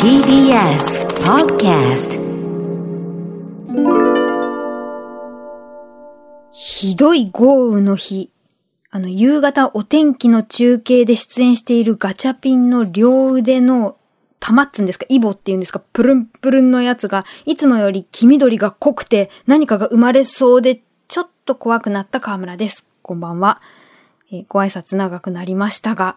TBS Podcast ひどい豪雨の日。あの、夕方お天気の中継で出演しているガチャピンの両腕の玉っつんですかイボっていうんですかプルンプルンのやつが、いつもより黄緑が濃くて何かが生まれそうで、ちょっと怖くなった河村です。こんばんは。えー、ご挨拶長くなりましたが、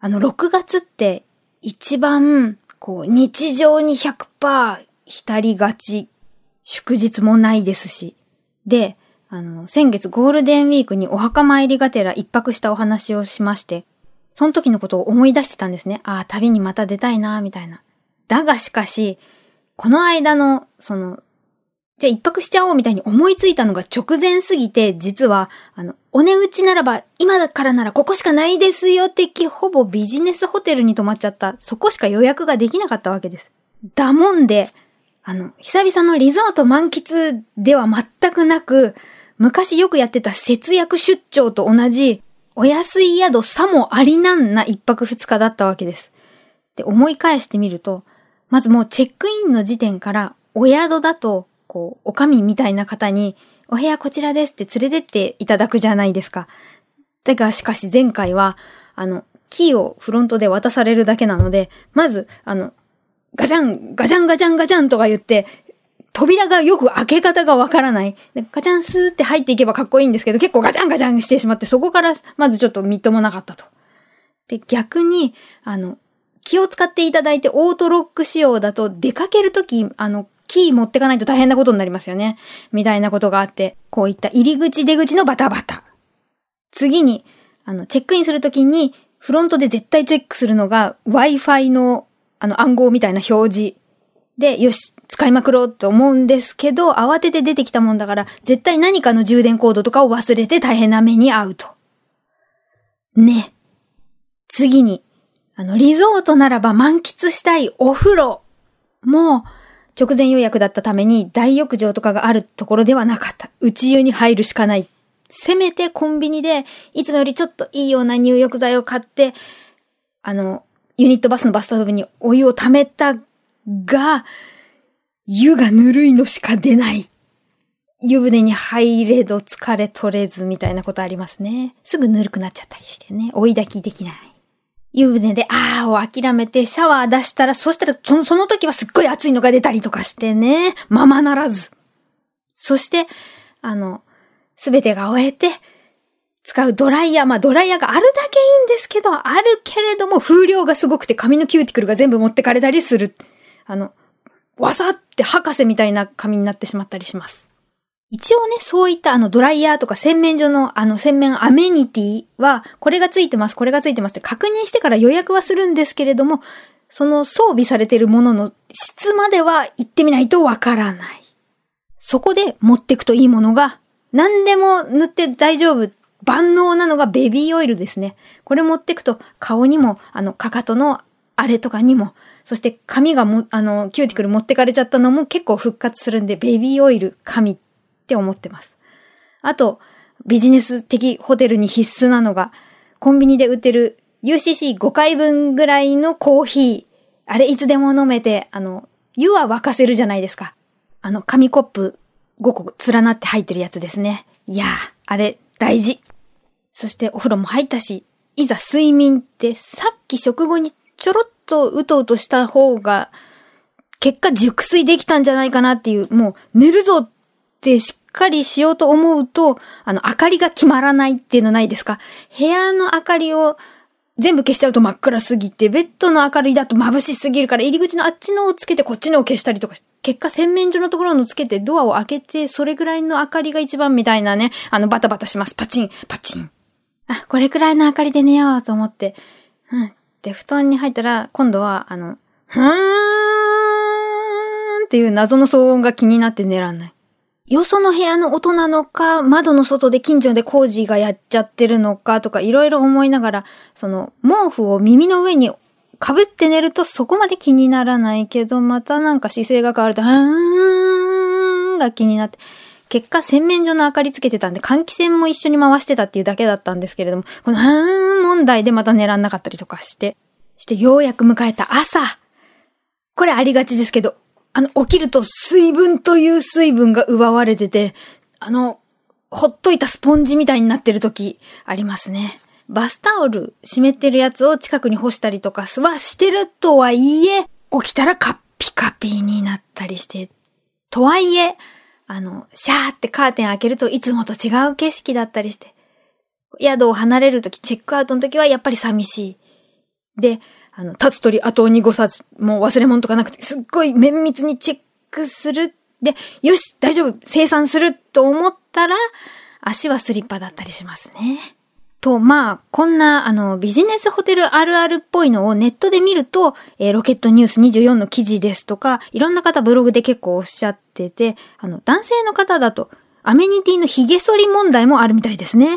あの、6月って一番、こう、日常に100%浸りがち、祝日もないですし。で、あの、先月ゴールデンウィークにお墓参りがてら一泊したお話をしまして、その時のことを思い出してたんですね。ああ、旅にまた出たいな、みたいな。だがしかし、この間の、その、じゃあ一泊しちゃおうみたいに思いついたのが直前すぎて、実は、あの、お値打ちならば、今からならここしかないですよ的、ほぼビジネスホテルに泊まっちゃった。そこしか予約ができなかったわけです。だもんで、あの、久々のリゾート満喫では全くなく、昔よくやってた節約出張と同じ、お安い宿さもありなんな一泊二日だったわけです。で、思い返してみると、まずもうチェックインの時点から、お宿だとこう、おかみみたいな方に、お部屋こちらですって連れてっていただくじゃないですか。だがしかし前回は、あの、キーをフロントで渡されるだけなので、まず、あの、ガジャン、ガジャンガジャンガジャンとか言って、扉がよく開け方がわからない。でガチャンスーって入っていけばかっこいいんですけど、結構ガチャンガチャンしてしまって、そこからまずちょっとみっともなかったと。で、逆に、あの、気を使っていただいてオートロック仕様だと出かけるとき、あの、キー持ってかないと大変なことになりますよね。みたいなことがあって、こういった入り口出口のバタバタ。次に、あの、チェックインするときに、フロントで絶対チェックするのが Wi-Fi のあの暗号みたいな表示。で、よし、使いまくろうと思うんですけど、慌てて出てきたもんだから、絶対何かの充電コードとかを忘れて大変な目に遭うと。ね。次に、あの、リゾートならば満喫したいお風呂もう、直前予約だったために大浴場とかがあるところではなかった。内湯に入るしかない。せめてコンビニで、いつもよりちょっといいような入浴剤を買って、あの、ユニットバスのバスタブにお湯を溜めたが、湯がぬるいのしか出ない。湯船に入れど疲れ取れずみたいなことありますね。すぐぬるくなっちゃったりしてね。追い炊きできない。湯船で、あーを諦めてシャワー出したら、そしたらその、その時はすっごい熱いのが出たりとかしてね、ままならず。そして、あの、すべてが終えて、使うドライヤー、まあドライヤーがあるだけいいんですけど、あるけれども風量がすごくて髪のキューティクルが全部持ってかれたりする。あの、わさって博士みたいな髪になってしまったりします。一応ね、そういったあのドライヤーとか洗面所のあの洗面アメニティは、これがついてます、これがついてますって確認してから予約はするんですけれども、その装備されているものの質までは行ってみないとわからない。そこで持ってくといいものが、何でも塗って大丈夫、万能なのがベビーオイルですね。これ持ってくと顔にも、あの、かかとのあれとかにも、そして髪がも、あの、キューティクル持ってかれちゃったのも結構復活するんで、ベビーオイル、神って思ってます。あと、ビジネス的ホテルに必須なのが、コンビニで売ってる UCC5 回分ぐらいのコーヒー。あれいつでも飲めて、あの、湯は沸かせるじゃないですか。あの、紙コップ5個連なって入ってるやつですね。いやー、あれ大事。そしてお風呂も入ったし、いざ睡眠ってさっき食後にちょろっとうとうとした方が、結果熟睡できたんじゃないかなっていう、もう寝るぞってしっかりしようと思うと、あの、明かりが決まらないっていうのないですか？部屋の明かりを全部消しちゃうと真っ暗すぎて、ベッドの明かりだと眩しすぎるから、入り口のあっちのをつけてこっちのを消したりとか、結果洗面所のところのつけてドアを開けて、それぐらいの明かりが一番みたいなね、あの、バタバタします。パチン、パチン。あ、これくらいの明かりで寝ようと思って、うん。で、布団に入ったら、今度は、あの、ふーんっていう謎の騒音が気になって寝らんない。よその部屋の音なのか、窓の外で近所で工事がやっちゃってるのかとかいろいろ思いながら、その毛布を耳の上に被って寝るとそこまで気にならないけど、またなんか姿勢が変わると、あーんが気になって、結果洗面所の明かりつけてたんで換気扇も一緒に回してたっていうだけだったんですけれども、このあーん問題でまた寝らんなかったりとかして、してようやく迎えた朝。これありがちですけど、あの、起きると水分という水分が奪われてて、あの、ほっといたスポンジみたいになってる時ありますね。バスタオル湿ってるやつを近くに干したりとかはしてるとはいえ、起きたらカッピカピになったりして、とはいえ、あの、シャーってカーテン開けるといつもと違う景色だったりして、宿を離れるとき、チェックアウトのときはやっぱり寂しい。で、あの、立つ鳥後を濁さず、もう忘れ物とかなくて、すっごい綿密にチェックする。で、よし、大丈夫、生産すると思ったら、足はスリッパだったりしますね。と、まあ、こんな、あの、ビジネスホテルあるあるっぽいのをネットで見ると、えー、ロケットニュース24の記事ですとか、いろんな方ブログで結構おっしゃってて、あの、男性の方だと、アメニティの髭剃り問題もあるみたいですね。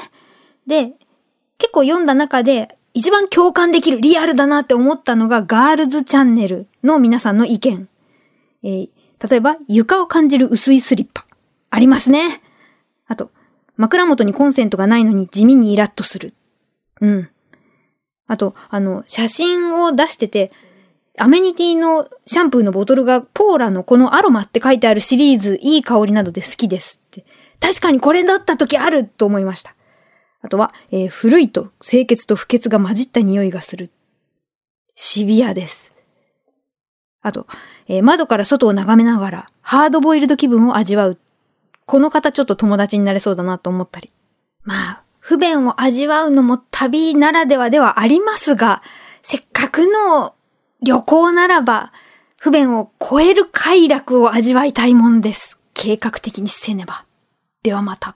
で、結構読んだ中で、一番共感できる、リアルだなって思ったのが、ガールズチャンネルの皆さんの意見。えー、例えば、床を感じる薄いスリッパ。ありますね。あと、枕元にコンセントがないのに地味にイラッとする。うん。あと、あの、写真を出してて、アメニティのシャンプーのボトルがポーラのこのアロマって書いてあるシリーズ、いい香りなどで好きですって。確かにこれだった時あると思いました。あとは、えー、古いと清潔と不潔が混じった匂いがする。シビアです。あと、えー、窓から外を眺めながら、ハードボイルド気分を味わう。この方ちょっと友達になれそうだなと思ったり。まあ、不便を味わうのも旅ならではではありますが、せっかくの旅行ならば、不便を超える快楽を味わいたいもんです。計画的にせねば。ではまた。